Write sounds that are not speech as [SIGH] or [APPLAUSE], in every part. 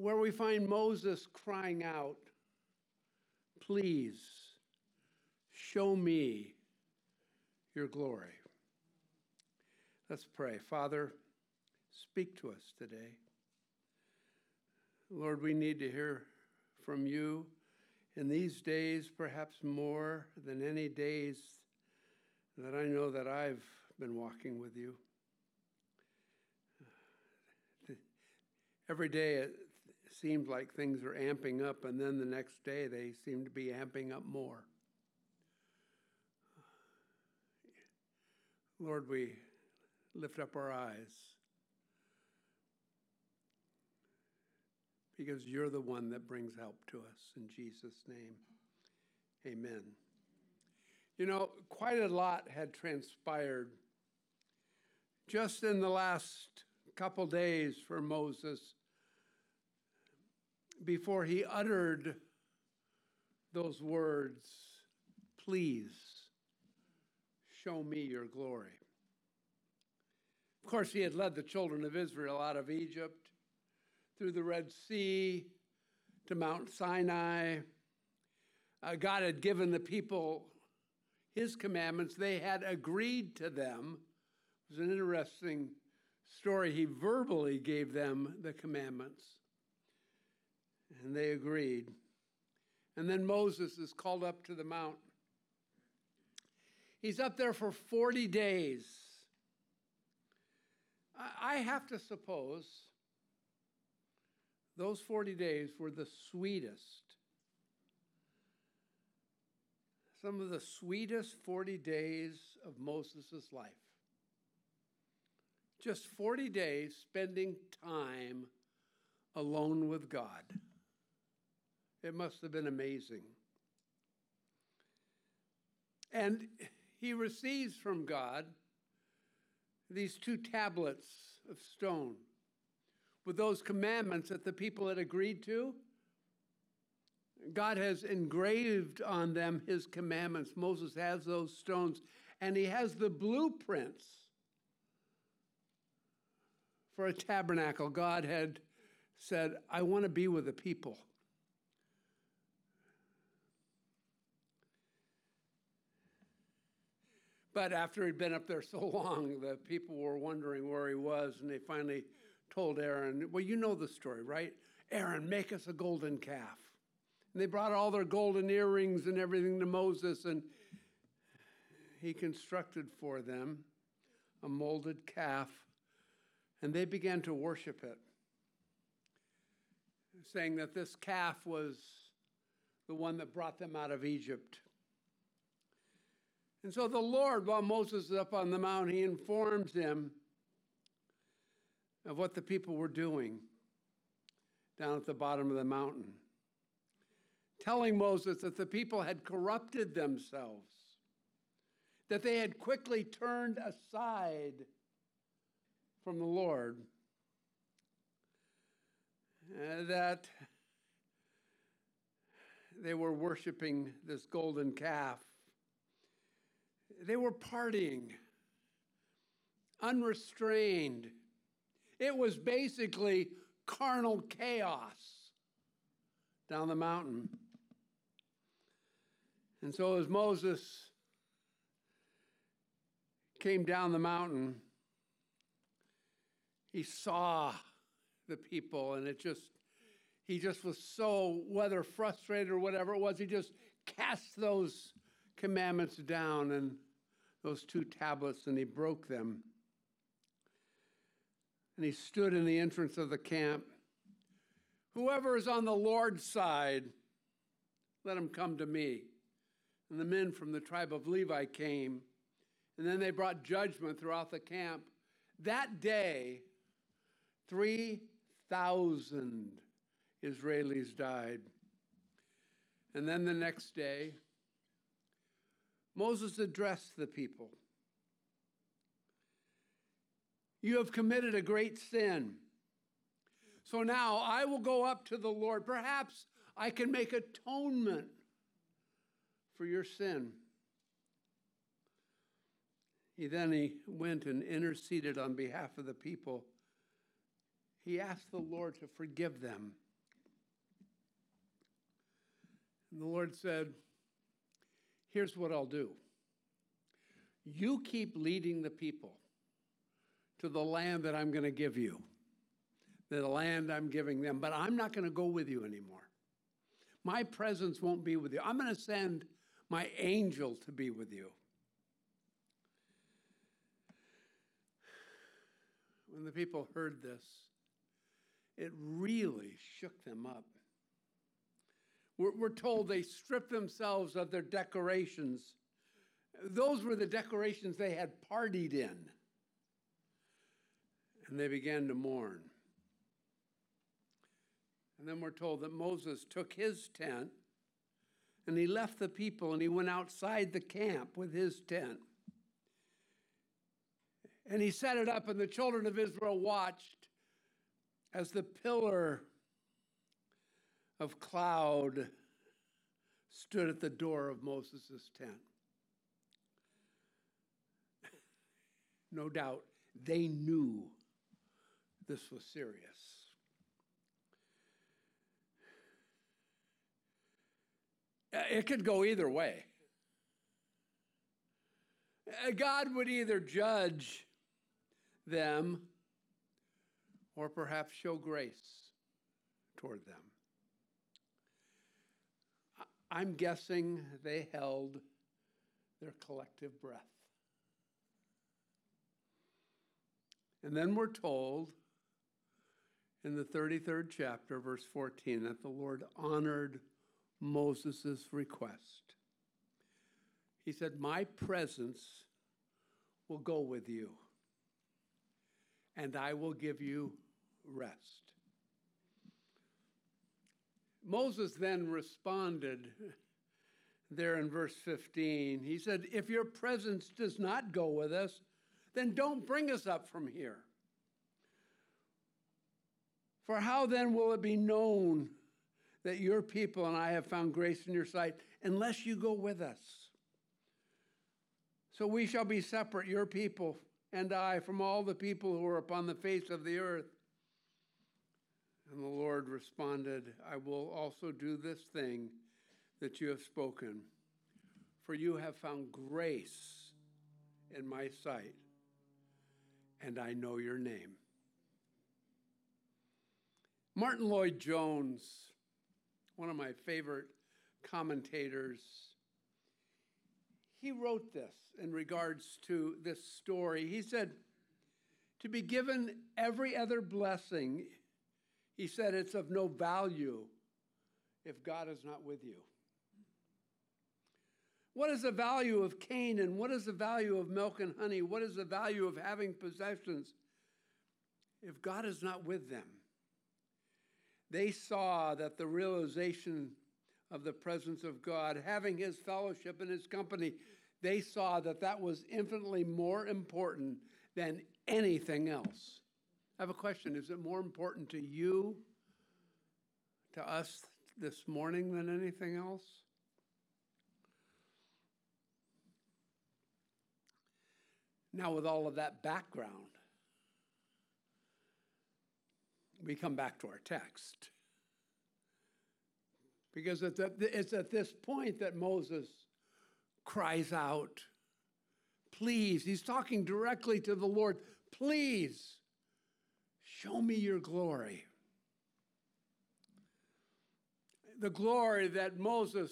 where we find Moses crying out, Please show me your glory. Let's pray. Father, speak to us today. Lord, we need to hear from you in these days, perhaps more than any days that I know that I've been walking with you. Every day seems like things are amping up, and then the next day they seem to be amping up more. Lord, we lift up our eyes because you're the one that brings help to us. In Jesus' name, amen. You know, quite a lot had transpired just in the last couple days for Moses before he uttered those words, Please show me your glory. Of course, he had led the children of Israel out of Egypt, through the Red Sea, to Mount Sinai. Uh, God had given the people his commandments. They had agreed to them. It was an interesting story. He verbally gave them the commandments and they agreed. And then Moses is called up to the mount. He's up there for 40 days. I have to suppose those 40 days were the sweetest, some of the sweetest 40 days of Moses' life. Just 40 days spending time alone with God. It must have been amazing. And he receives from God these two tablets of stone with those commandments that the people had agreed to. God has engraved on them his commandments. Moses has those stones, and he has the blueprints for a tabernacle. God had said, I want to be with the people. But after he'd been up there so long, the people were wondering where he was, and they finally told Aaron, Well, you know the story, right? Aaron, make us a golden calf. And they brought all their golden earrings and everything to Moses, and he constructed for them a molded calf, and they began to worship it, saying that this calf was the one that brought them out of Egypt. And so the Lord, while Moses is up on the mount, he informs him of what the people were doing down at the bottom of the mountain, telling Moses that the people had corrupted themselves, that they had quickly turned aside from the Lord, uh, that they were worshiping this golden calf they were partying, unrestrained. It was basically carnal chaos down the mountain. And so as Moses came down the mountain, he saw the people, and it just, he just was so, whether frustrated or whatever it was, he just cast those commandments down and those two tablets and he broke them. And he stood in the entrance of the camp. Whoever is on the Lord's side, let him come to me. And the men from the tribe of Levi came. And then they brought judgment throughout the camp. That day, 3,000 Israelis died. And then the next day, Moses addressed the people. You have committed a great sin. So now I will go up to the Lord. Perhaps I can make atonement for your sin. He then he went and interceded on behalf of the people. He asked the Lord to forgive them. And the Lord said, Here's what I'll do. You keep leading the people to the land that I'm going to give you, the land I'm giving them, but I'm not going to go with you anymore. My presence won't be with you. I'm going to send my angel to be with you. When the people heard this, it really shook them up. We're, we're told they stripped themselves of their decorations. Those were the decorations they had partied in. And they began to mourn. And then we're told that Moses took his tent and he left the people and he went outside the camp with his tent. And he set it up, and the children of Israel watched as the pillar of cloud stood at the door of Moses' tent. [LAUGHS] No doubt they knew this was serious. It could go either way. God would either judge them or perhaps show grace toward them. I'm guessing they held their collective breath. And then we're told in the 33rd chapter, verse 14, that the Lord honored Moses' request. He said, My presence will go with you, and I will give you rest. Moses then responded there in verse 15. He said, If your presence does not go with us, then don't bring us up from here. For how then will it be known that your people and I have found grace in your sight unless you go with us? So we shall be separate, your people and I, from all the people who are upon the face of the earth. And the Lord responded, I will also do this thing that you have spoken, for you have found grace in my sight, and I know your name. Martyn Lloyd-Jones, one of my favorite commentators, he wrote this in regards to this story. He said, To be given every other blessing he said it's of no value if God is not with you. What is the value of Canaan? What is the value of milk and honey? What is the value of having possessions if God is not with them? They saw that the realization of the presence of God, having his fellowship and his company, they saw that that was infinitely more important than anything else. I have a question. Is it more important to you, to us this morning than anything else? Now, with all of that background, we come back to our text. Because it's at, this point that Moses cries out, Please, he's talking directly to the Lord, please Show me your glory. The glory that Moses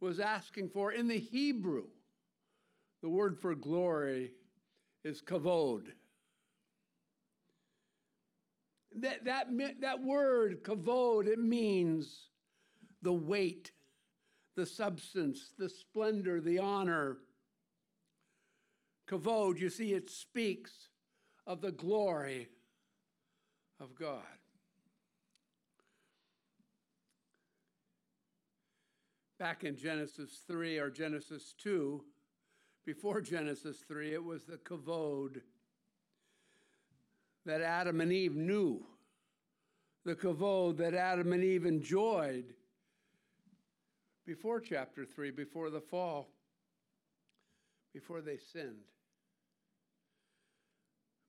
was asking for in the Hebrew, the word for glory is kavod. That, that, that word, kavod, it means the weight, the substance, the splendor, the honor. Kavod, you see, it speaks of the glory of God. Back in Genesis 3 or Genesis 2, before Genesis 3, it was the kavod that Adam and Eve knew, the kavod that Adam and Eve enjoyed before chapter 3, before the fall, before they sinned.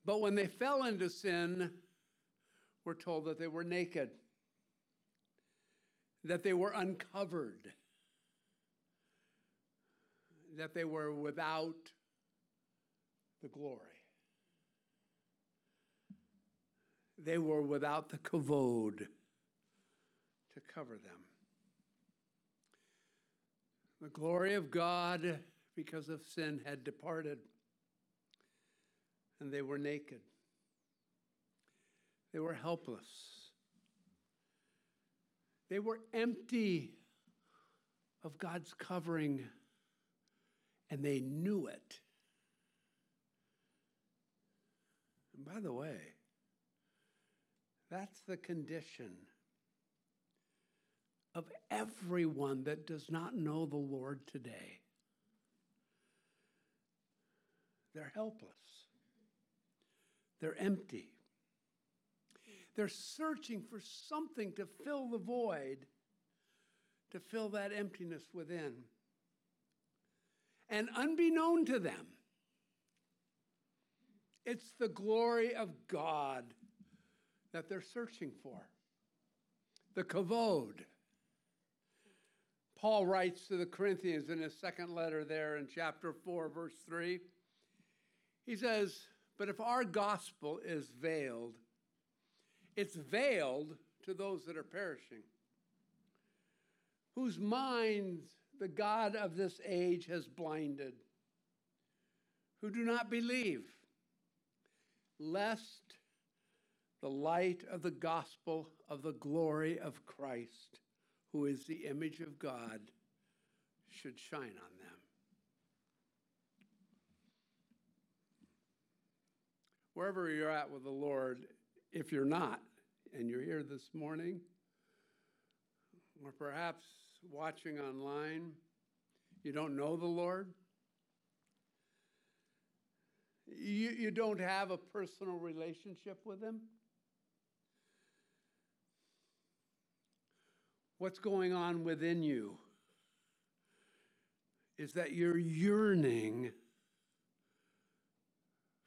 But when they fell into sin, we're told that they were naked. that they were uncovered, that they were without the glory. They were without the kavod to cover them. The glory of God, because of sin, had departed, and they were naked. They were helpless. They were empty of God's covering, and they knew it. And by the way, that's the condition of everyone that does not know the Lord today. They're helpless, they're empty. They're searching for something to fill the void, to fill that emptiness within. And unbeknown to them, it's the glory of God that they're searching for the kavod. Paul writes to the Corinthians in his second letter there in chapter 4, verse 3. He says, But if our gospel is veiled, it's veiled to those that are perishing, whose minds the God of this age has blinded, who do not believe, lest the light of the gospel of the glory of Christ, who is the image of God, should shine on them. Wherever you're at with the Lord, if you're not, and you're here this morning, or perhaps watching online, you don't know the Lord, you, you don't have a personal relationship with Him. What's going on within you is that you're yearning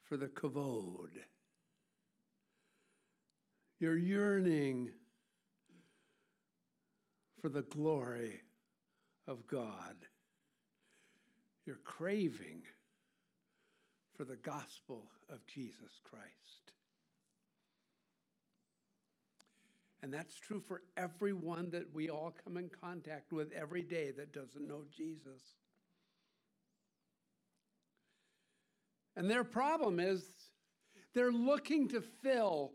for the kavod. You're yearning for the glory of God. You're craving for the gospel of Jesus Christ. And that's true for everyone that we all come in contact with every day that doesn't know Jesus. And their problem is they're looking to fill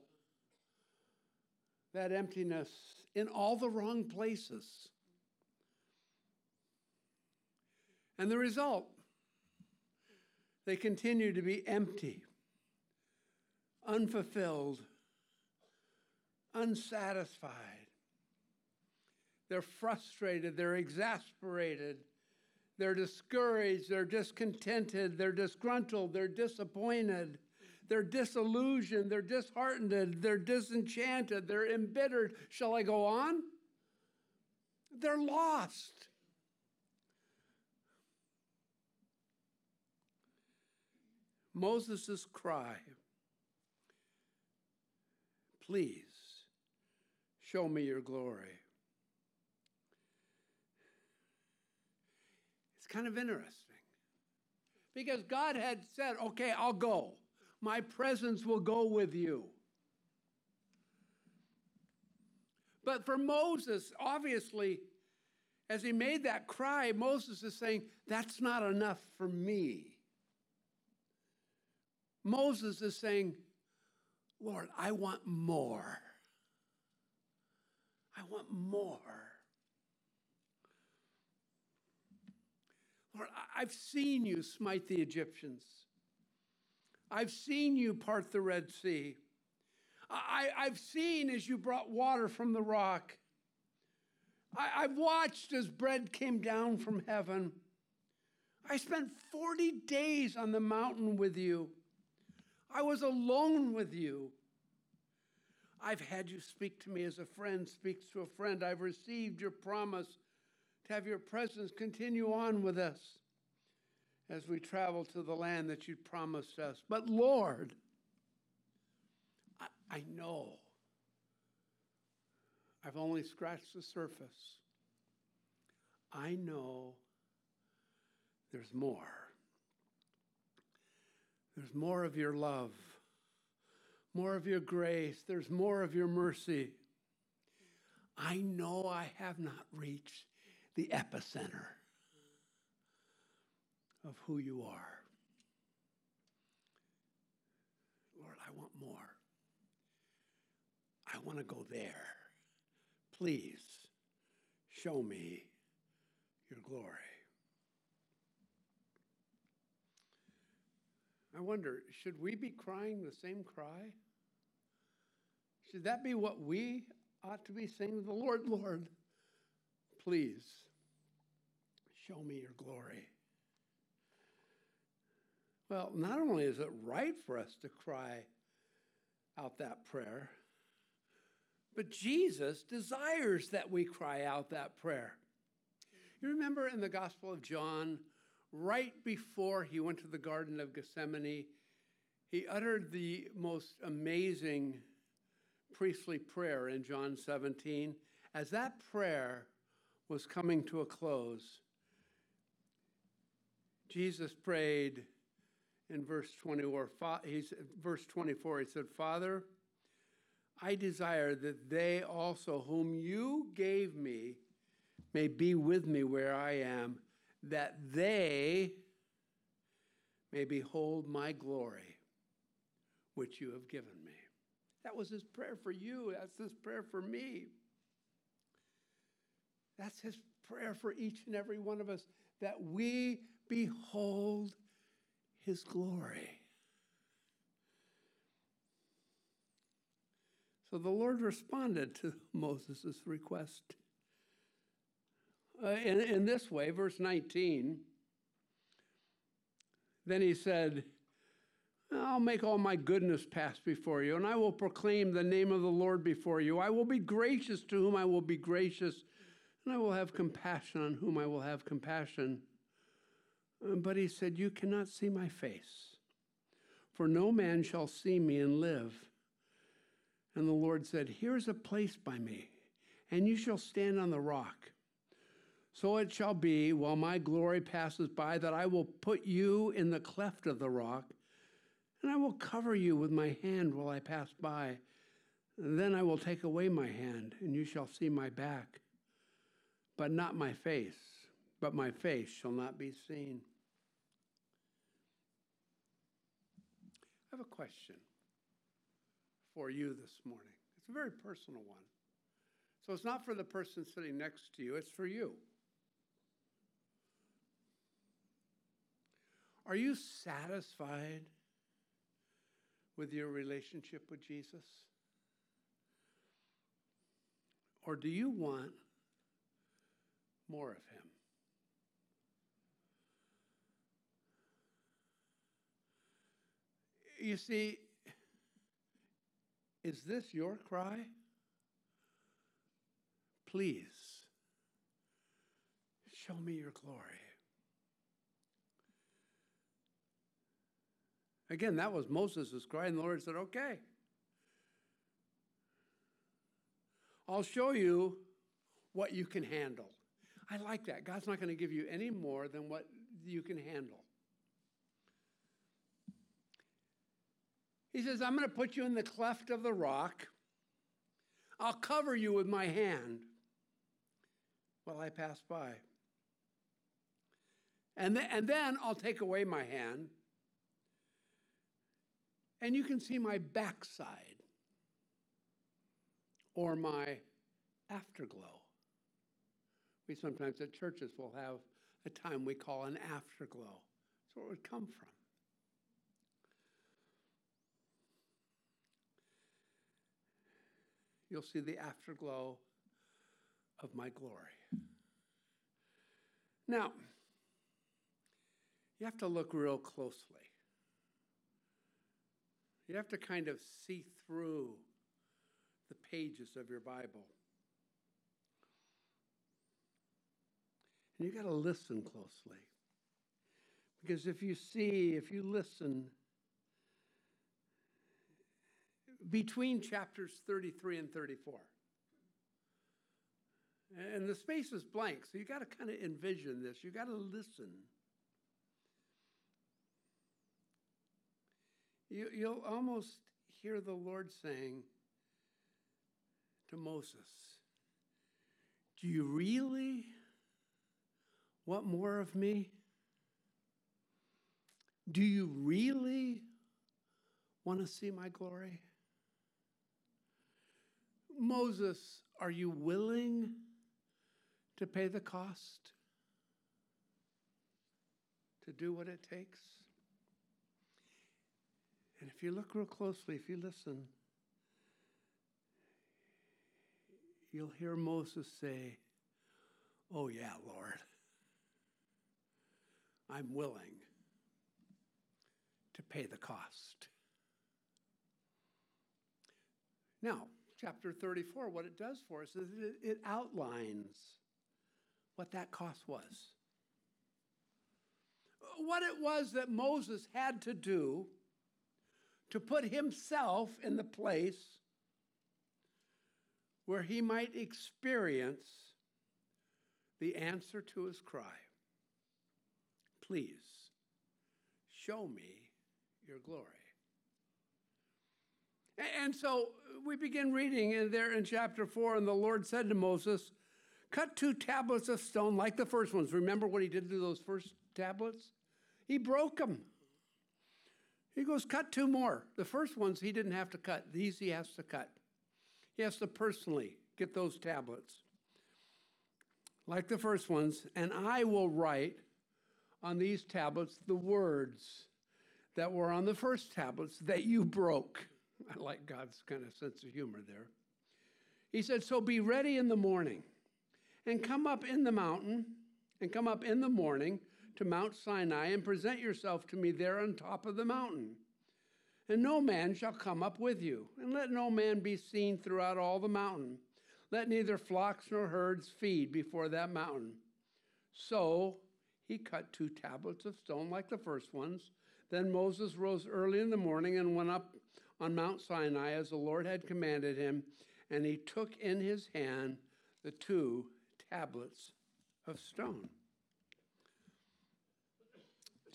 that emptiness in all the wrong places. And the result, they continue to be empty, unfulfilled, unsatisfied. They're frustrated, they're exasperated, they're discouraged, they're discontented, they're disgruntled, they're disappointed. They're disillusioned, they're disheartened, they're disenchanted, they're embittered. Shall I go on? They're lost. Moses' cry, please show me your glory. It's kind of interesting because God had said, okay, I'll go my presence will go with you. But for Moses, obviously, as he made that cry, Moses is saying, That's not enough for me. Moses is saying, Lord, I want more. I want more. Lord, I've seen you smite the Egyptians. I've seen you part the Red Sea. I, have seen as you brought water from the rock. I, I've watched as bread came down from heaven. I spent 40 days on the mountain with you. I was alone with you. I've had you speak to me as a friend speaks to a friend. I've received your promise to have your presence continue on with us as we travel to the land that you promised us. But Lord, I, I know, I've only scratched the surface. I know there's more. There's more of your love, more of your grace, there's more of your mercy. I know I have not reached the epicenter of who you are. Lord, I want more. I want to go there. Please show me your glory. I wonder, should we be crying the same cry? Should that be what we ought to be saying? to The Lord, Lord, please show me your glory. Well, not only is it right for us to cry out that prayer, but Jesus desires that we cry out that prayer. You remember in the Gospel of John, right before he went to the Garden of Gethsemane, he uttered the most amazing priestly prayer in John 17. As that prayer was coming to a close, Jesus prayed in verse 24, he verse 24, he said, Father, I desire that they also, whom you gave me, may be with me where I am, that they may behold my glory, which you have given me. That was his prayer for you. That's his prayer for me. That's his prayer for each and every one of us that we behold his glory. So the Lord responded to Moses' request uh, in, in this way, verse 19. Then he said, I'll make all my goodness pass before you, and I will proclaim the name of the Lord before you. I will be gracious to whom I will be gracious, and I will have compassion on whom I will have compassion. Uh, but he said, You cannot see my face, for no man shall see me and live. And the Lord said, Here's a place by me, and you shall stand on the rock. So it shall be, while my glory passes by, that I will put you in the cleft of the rock, and I will cover you with my hand while I pass by. And then I will take away my hand, and you shall see my back, but not my face, but my face shall not be seen. I have a question for you this morning. It's a very personal one. So it's not for the person sitting next to you, it's for you. Are you satisfied with your relationship with Jesus? Or do you want more of Him? You see, is this your cry? Please, show me your glory. Again, that was Moses' cry, and the Lord said, Okay. I'll show you what you can handle. I like that. God's not going to give you any more than what you can handle. He says, I'm going to put you in the cleft of the rock. I'll cover you with my hand while I pass by. And, th- and then I'll take away my hand, and you can see my backside or my afterglow. We sometimes at churches will have a time we call an afterglow. That's where it would come from. You'll see the afterglow of my glory. Now, you have to look real closely. You have to kind of see through the pages of your Bible. And you got to listen closely. Because if you see, if you listen, between chapters 33 and 34. And the space is blank, so you got to kind of envision this. You got to listen. You, you'll almost hear the Lord saying to Moses, Do you really want more of me? Do you really want to see my glory? Moses, are you willing to pay the cost? To do what it takes? And if you look real closely, if you listen, you'll hear Moses say, Oh, yeah, Lord, I'm willing to pay the cost. Now, chapter 34, what it does for us is it, it outlines what that cost was. What it was that Moses had to do to put himself in the place where he might experience the answer to his cry Please show me your glory. And so we begin reading in there in chapter 4, and the Lord said to Moses, Cut two tablets of stone like the first ones. Remember what he did to those first tablets? He broke them. He goes, Cut two more. The first ones he didn't have to cut, these he has to cut. He has to personally get those tablets, like the first ones, and I will write on these tablets the words that were on the first tablets that you broke. [LAUGHS] I like God's kind of sense of humor there. He said, So be ready in the morning and come up in the mountain and come up in the morning to Mount Sinai and present yourself to me there on top of the mountain. And no man shall come up with you, and let no man be seen throughout all the mountain. Let neither flocks nor herds feed before that mountain. So he cut two tablets of stone like the first ones. Then Moses rose early in the morning and went up on Mount Sinai as the Lord had commanded him, and he took in his hand the two tablets of stone.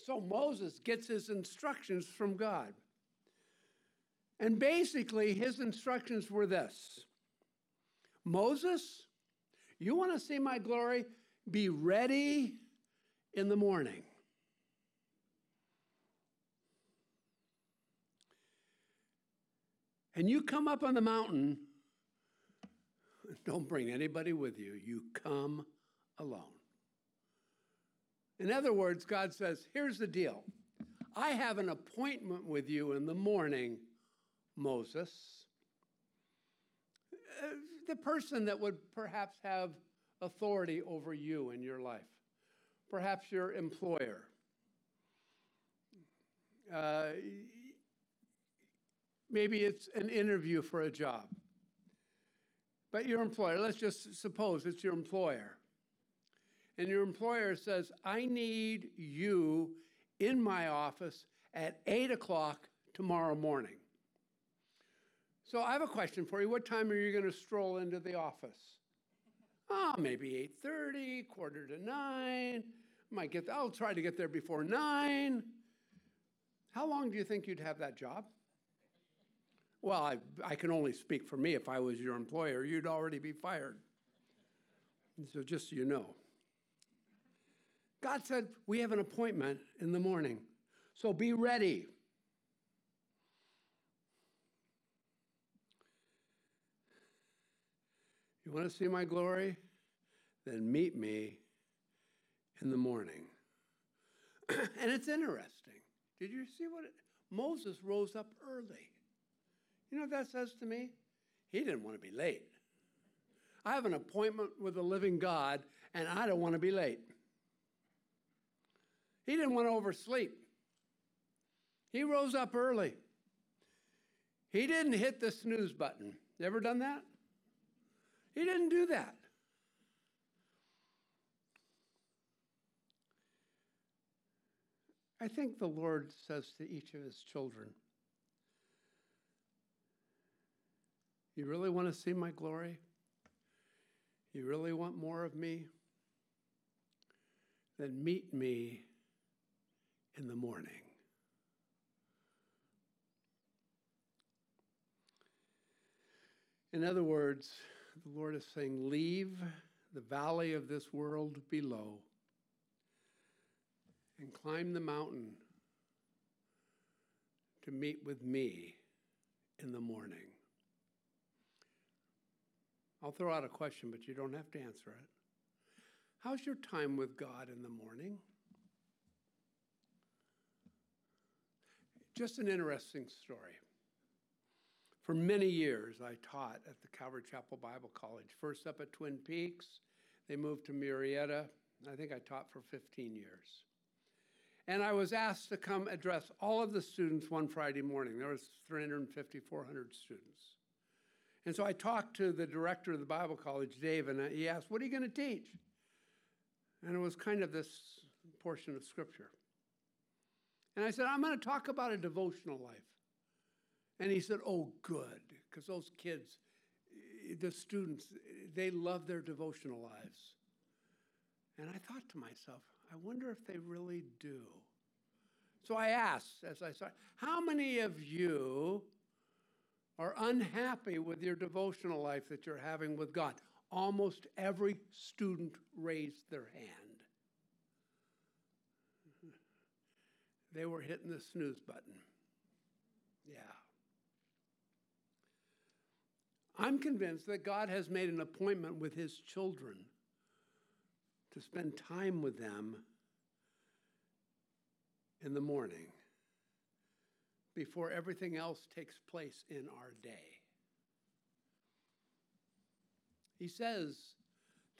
So Moses gets his instructions from God. And basically, his instructions were this Moses, you want to see my glory? Be ready in the morning. And you come up on the mountain, don't bring anybody with you. You come alone. In other words, God says, here's the deal I have an appointment with you in the morning, Moses. Uh, the person that would perhaps have authority over you in your life, perhaps your employer. Uh, maybe it's an interview for a job. But your employer, let's just suppose it's your employer and your employer says, I need you in my office at 8 o'clock tomorrow morning. So I have a question for you. What time are you going to stroll into the office? Oh, maybe 8:30, quarter to 9. Might get I'll try to get there before 9. How long do you think you'd have that job? Well, I, I can only speak for me. If I was your employer, you'd already be fired. So just so you know. God said, We have an appointment in the morning, so be ready. You want to see my glory? Then meet me in the morning. [CLEARS THROAT] and it's interesting. Did you see what it, Moses rose up early? You know what that says to me? He didn't want to be late. I have an appointment with the living God, and I don't want to be late. He didn't want to oversleep. He rose up early. He didn't hit the snooze button. You ever done that? He didn't do that. I think the Lord says to each of his children, You really want to see my glory? You really want more of me? Then meet me in the morning. In other words, the Lord is saying, Leave the valley of this world below and climb the mountain to meet with me in the morning. I'll throw out a question, but you don't have to answer it. How's your time with God in the morning? Just an interesting story. For many years, I taught at the Calvary Chapel Bible College. First up at Twin Peaks, they moved to Murrieta. I think I taught for 15 years. And I was asked to come address all of the students one Friday morning. There was 350, 400 students. And so I talked to the director of the Bible college, Dave, and he asked, What are you going to teach? And it was kind of this portion of scripture. And I said, I'm going to talk about a devotional life. And he said, Oh, good, because those kids, the students, they love their devotional lives. And I thought to myself, I wonder if they really do. So I asked, as I saw, how many of you are unhappy with your devotional life that you're having with God? Almost every student raised their hand. They were hitting the snooze button. Yeah. I'm convinced that God has made an appointment with his children to spend time with them in the morning before everything else takes place in our day. He says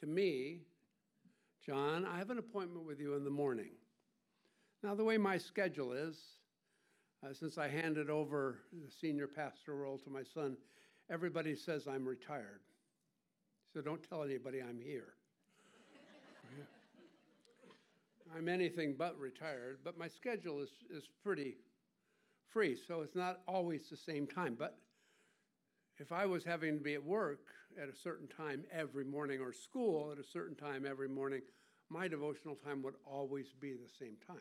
to me, John, I have an appointment with you in the morning. Now, the way my schedule is, uh, since I handed over the senior pastor role to my son, everybody says I'm retired. So don't tell anybody I'm here. [LAUGHS] I'm anything but retired, but my schedule is, is pretty free, so it's not always the same time. But if I was having to be at work at a certain time every morning or school at a certain time every morning, my devotional time would always be the same time.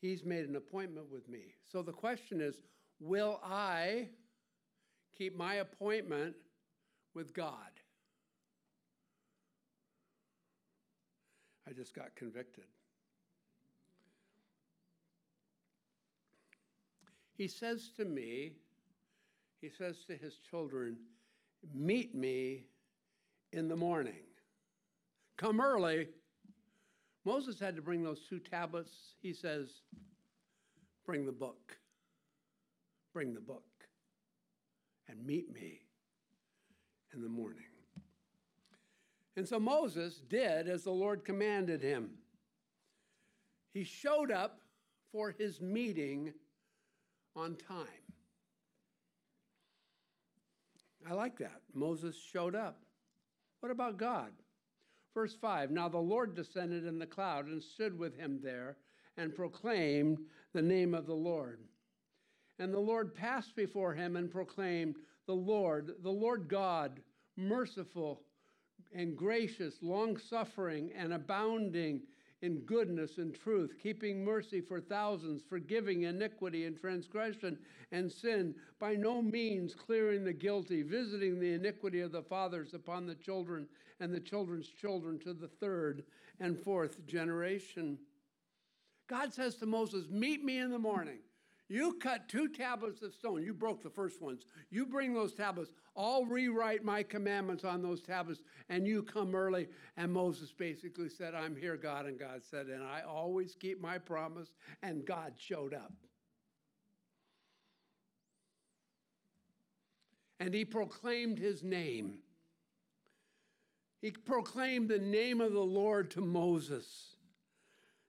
He's made an appointment with me. So the question is will I keep my appointment with God? I just got convicted. He says to me, he says to his children, Meet me in the morning. Come early. Moses had to bring those two tablets. He says, Bring the book. Bring the book. And meet me in the morning. And so Moses did as the Lord commanded him. He showed up for his meeting on time. I like that. Moses showed up. What about God? Verse 5 Now the Lord descended in the cloud and stood with him there and proclaimed the name of the Lord. And the Lord passed before him and proclaimed, The Lord, the Lord God, merciful and gracious, long suffering, and abounding in goodness and truth, keeping mercy for thousands, forgiving iniquity and transgression and sin, by no means clearing the guilty, visiting the iniquity of the fathers upon the children and the children's children to the third and fourth generation. God says to Moses, Meet me in the morning. You cut two tablets of stone. You broke the first ones. You bring those tablets. I'll rewrite my commandments on those tablets, and you come early. And Moses basically said, I'm here, God. And God said, And I always keep my promise. And God showed up. And he proclaimed his name. He proclaimed the name of the Lord to Moses.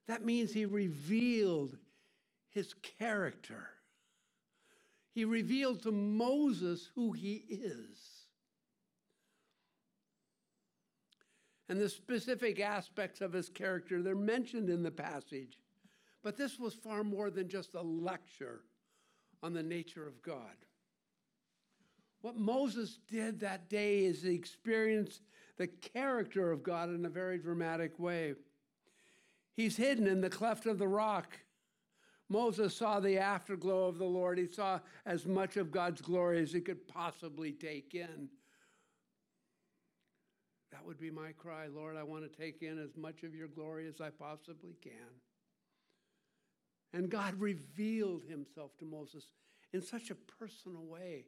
That means he revealed his character. He revealed to Moses who he is. And the specific aspects of his character, they're mentioned in the passage. But this was far more than just a lecture on the nature of God. What Moses did that day is he experienced the character of God in a very dramatic way. He's hidden in the cleft of the rock. Moses saw the afterglow of the Lord. He saw as much of God's glory as he could possibly take in. That would be my cry, Lord. I want to take in as much of your glory as I possibly can. And God revealed himself to Moses in such a personal way.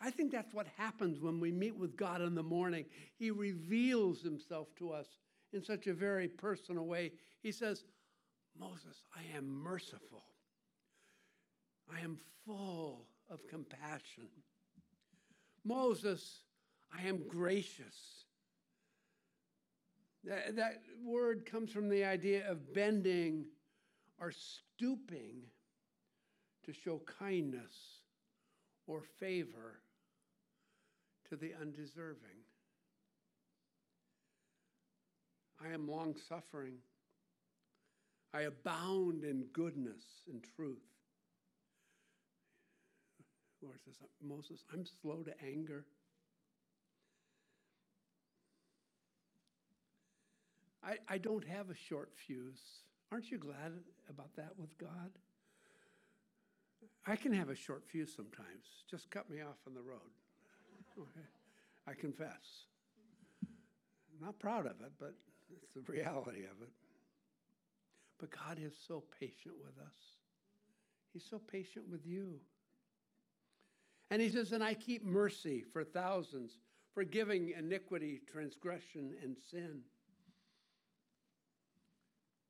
I think that's what happens when we meet with God in the morning. He reveals himself to us in such a very personal way. He says, Moses, I am merciful. I am full of compassion. Moses, I am gracious. That, that word comes from the idea of bending or stooping to show kindness or favor to the undeserving. I am long suffering. I abound in goodness and truth. Lord says, Moses, I'm slow to anger. I, I don't have a short fuse. Aren't you glad about that with God? I can have a short fuse sometimes. Just cut me off on the road. Okay. I confess. I'm not proud of it, but it's the reality of it. But God is so patient with us. He's so patient with you. And he says, And I keep mercy for thousands, forgiving iniquity, transgression, and sin.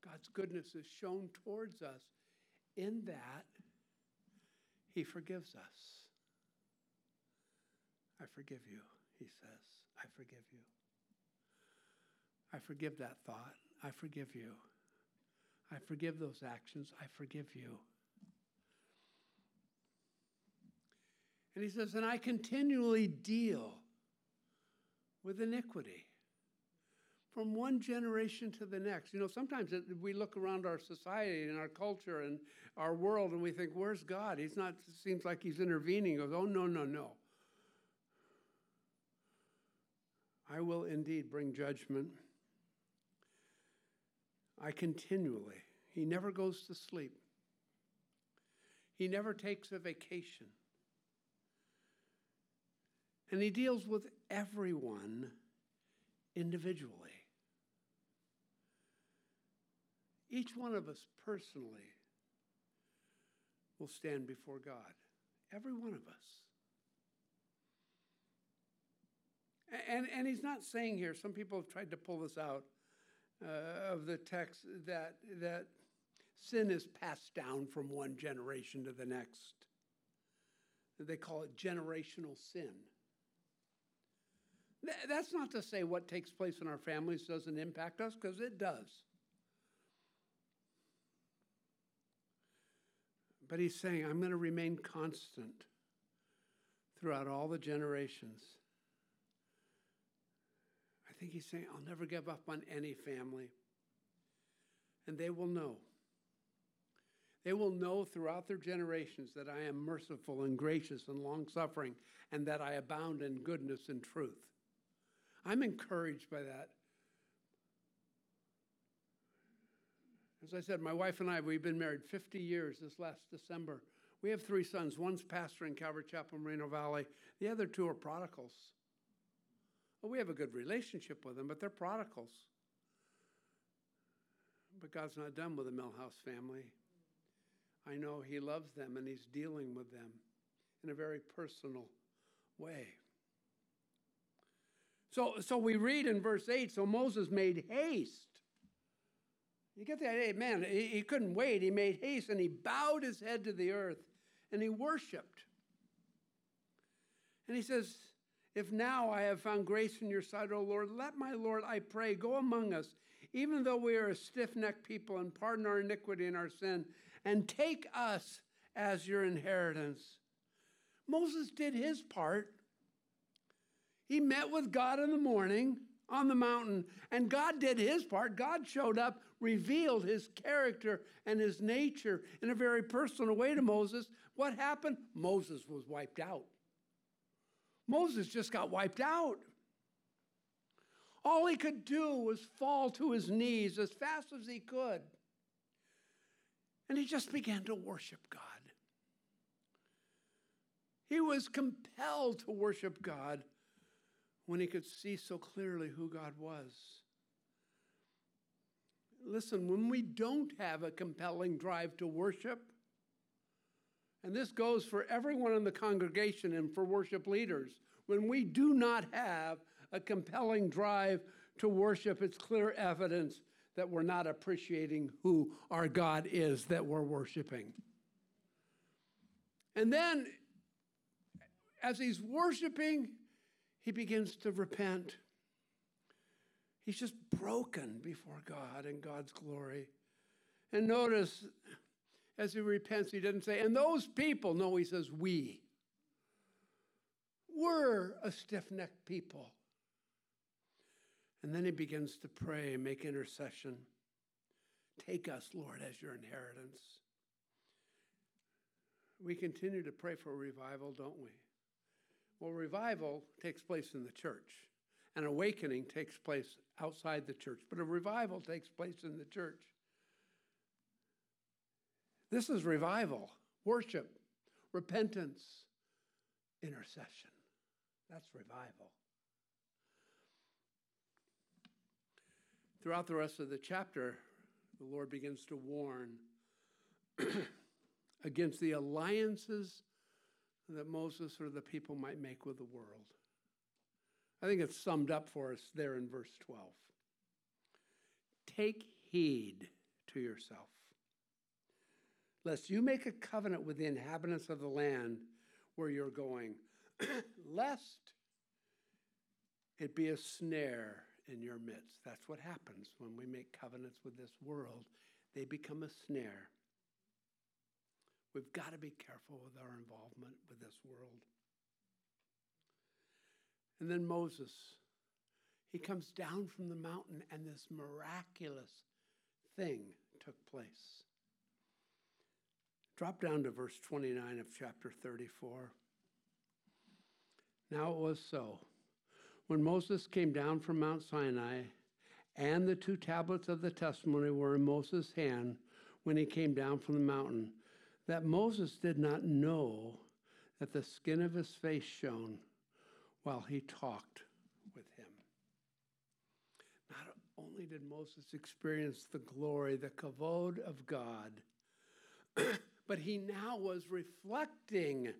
God's goodness is shown towards us in that he forgives us. I forgive you, he says. I forgive you. I forgive that thought. I forgive you. I forgive those actions. I forgive you. And he says, and I continually deal with iniquity from one generation to the next. You know, sometimes it, we look around our society and our culture and our world and we think, where's God? He's not, seems like he's intervening. He goes, oh, no, no, no. I will indeed bring judgment. I continually, he never goes to sleep. He never takes a vacation. And he deals with everyone individually. Each one of us personally will stand before God. Every one of us. And, and he's not saying here, some people have tried to pull this out uh, of the text, that, that sin is passed down from one generation to the next. They call it generational sin. That's not to say what takes place in our families doesn't impact us, because it does. But he's saying, I'm going to remain constant throughout all the generations. Think he's saying, I'll never give up on any family. And they will know. They will know throughout their generations that I am merciful and gracious and long suffering, and that I abound in goodness and truth. I'm encouraged by that. As I said, my wife and I, we've been married 50 years this last December. We have three sons. One's pastor in Calvary Chapel, Moreno Valley. The other two are prodigals. Well, we have a good relationship with them, but they're prodigals. But God's not done with the Milhouse family. I know He loves them and He's dealing with them in a very personal way. So, so we read in verse 8 so Moses made haste you get the idea, man, he, he couldn't wait. He made haste and he bowed his head to the earth and he worshiped. And he says, If now I have found grace in your sight, O Lord, let my Lord, I pray, go among us, even though we are a stiff necked people, and pardon our iniquity and our sin, and take us as your inheritance. Moses did his part. He met with God in the morning on the mountain, and God did his part. God showed up, revealed his character and his nature in a very personal way to Moses. What happened? Moses was wiped out. Moses just got wiped out. All he could do was fall to his knees as fast as he could. And he just began to worship God. He was compelled to worship God when he could see so clearly who God was. Listen, when we don't have a compelling drive to worship, and this goes for everyone in the congregation and for worship leaders, when we do not have a compelling drive to worship, it's clear evidence that we're not appreciating who our God is that we're worshiping. And then, as he's worshiping, he begins to repent. He's just broken before God and God's glory. And notice, as he repents, he doesn't say, and those people. No, he says, we. We're a stiff necked people. And then he begins to pray make intercession. Take us, Lord, as your inheritance. We continue to pray for revival, don't we? Well, revival takes place in the church. An awakening takes place outside the church, but a revival takes place in the church. This is revival, worship, repentance, intercession. That's revival. Throughout the rest of the chapter, the Lord begins to warn [CLEARS THROAT] against the alliances that Moses or the people might make with the world. I think it's summed up for us there in verse 12. Take heed to yourself, lest you make a covenant with the inhabitants of the land where you're going, [CLEARS THROAT] lest it be a snare in your midst. That's what happens when we make covenants with this world, they become a snare. We've got to be careful with our involvement with this world. And then Moses, he comes down from the mountain, and this miraculous thing took place. Drop down to verse 29 of chapter 34. Now it was so. When Moses came down from Mount Sinai, and the two tablets of the testimony were in Moses' hand when he came down from the mountain, that Moses did not know that the skin of his face shone while he talked with him. Not only did Moses experience the glory, the kavod of God, but he now was reflecting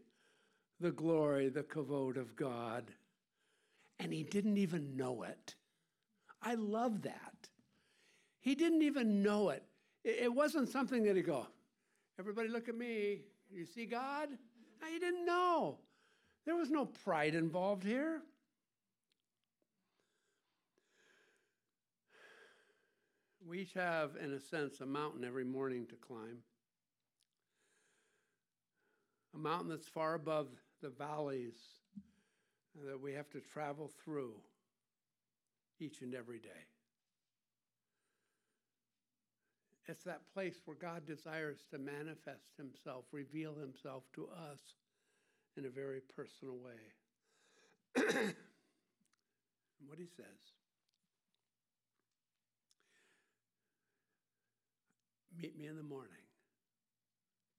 the glory, the kavod of God, and he didn't even know it. I love that. He didn't even know it. It wasn't something that he'd go, everybody look at me. You see God? He didn't know. There was no pride involved here. We each have, in a sense, a mountain every morning to climb. A mountain that's far above the valleys that we have to travel through each and every day. It's that place where God desires to manifest Himself, reveal Himself to us in a very personal way. [CLEARS THROAT] what He says Meet me in the morning,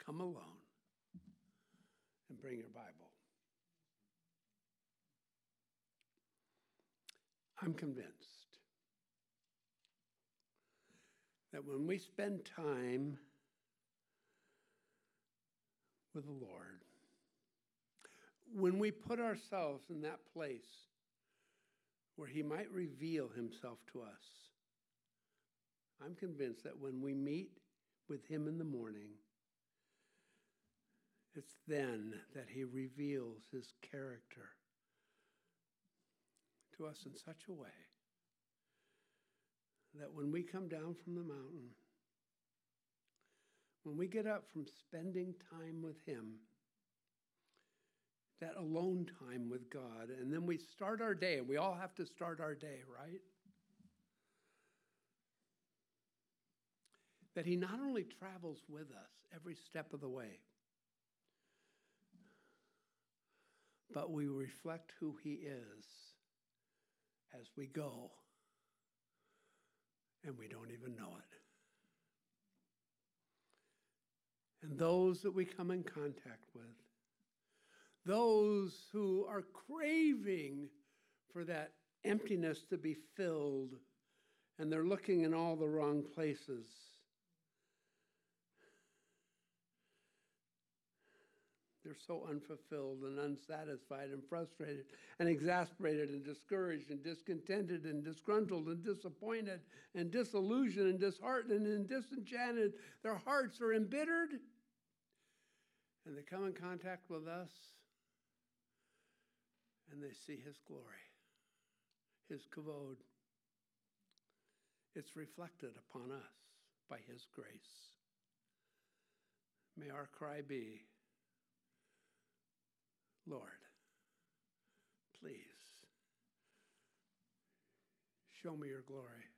come alone, and bring your Bible. I'm convinced that when we spend time with the Lord, when we put ourselves in that place where He might reveal Himself to us, I'm convinced that when we meet with Him in the morning, it's then that He reveals His character to us in such a way that when we come down from the mountain, when we get up from spending time with Him, that alone time with God, and then we start our day, and we all have to start our day, right? That He not only travels with us every step of the way, but we reflect who He is as we go, and we don't even know it. And those that we come in contact with, those who are craving for that emptiness to be filled, and they're looking in all the wrong places. They're so unfulfilled and unsatisfied and frustrated and exasperated and discouraged and discontented and disgruntled and disappointed and disillusioned and disheartened and disenchanted. Their hearts are embittered. And they come in contact with us and they see His glory, His kavod. It's reflected upon us by His grace. May our cry be, Lord, please show me your glory.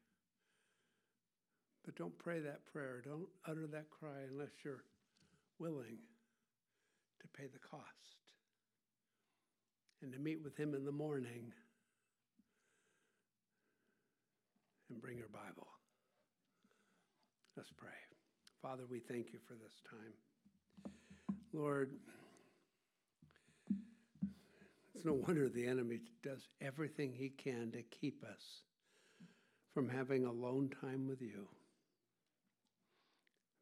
But don't pray that prayer. Don't utter that cry unless you're willing to pay the cost and to meet with Him in the morning and bring your Bible. Let's pray. Father, we thank you for this time. Lord, it's no wonder the enemy does everything he can to keep us from having alone time with you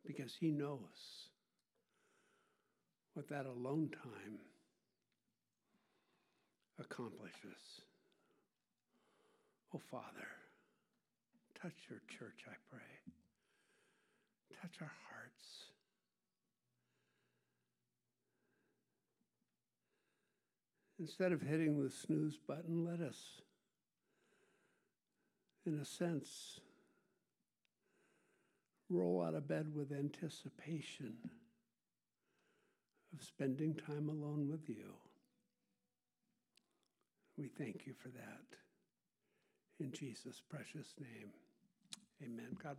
because he knows what that alone time accomplishes. Oh, Father, touch your church, I pray. Touch our hearts. Instead of hitting the snooze button, let us, in a sense, roll out of bed with anticipation of spending time alone with you. We thank you for that. In Jesus' precious name, amen. God